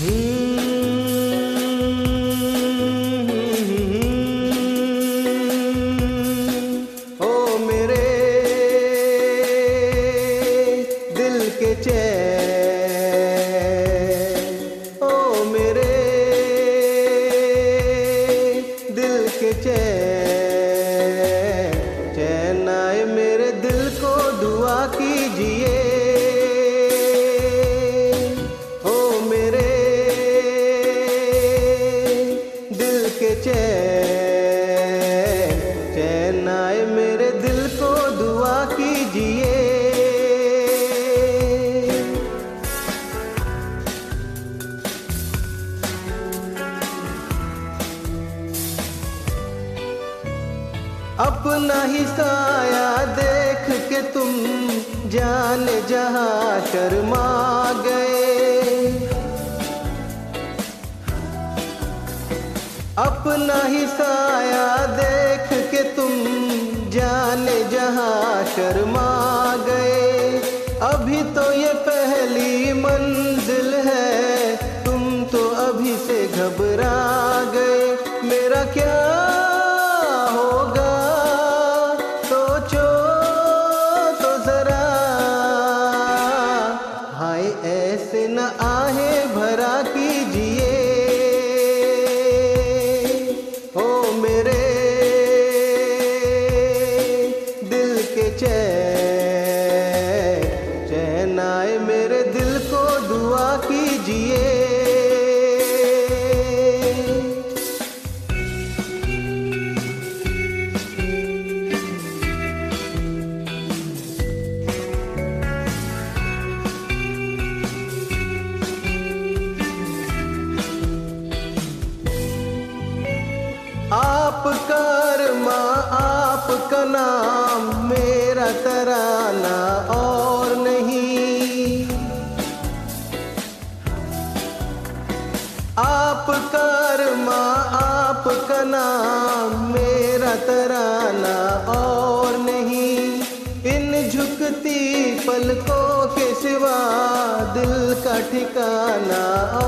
के चैन। के चैन। आए मेरे दिल को दुआ कीजिए अपना ही साया देख के तुम जान जहाँ शर्मा गए। अपना ही साया देख के तुम जान जहाँ शर्मा गए। अभी तो ये पहली मंजिल है, तुम तो अभी से घबरा गए। मेरा क्या आप कर्मा आपका नाम मेरा तराना और नहीं। आप कर्मा, आपका नाम मेरा तराना और नहीं। इन झुकती पलकों के सिवा दिल का ठिकाना और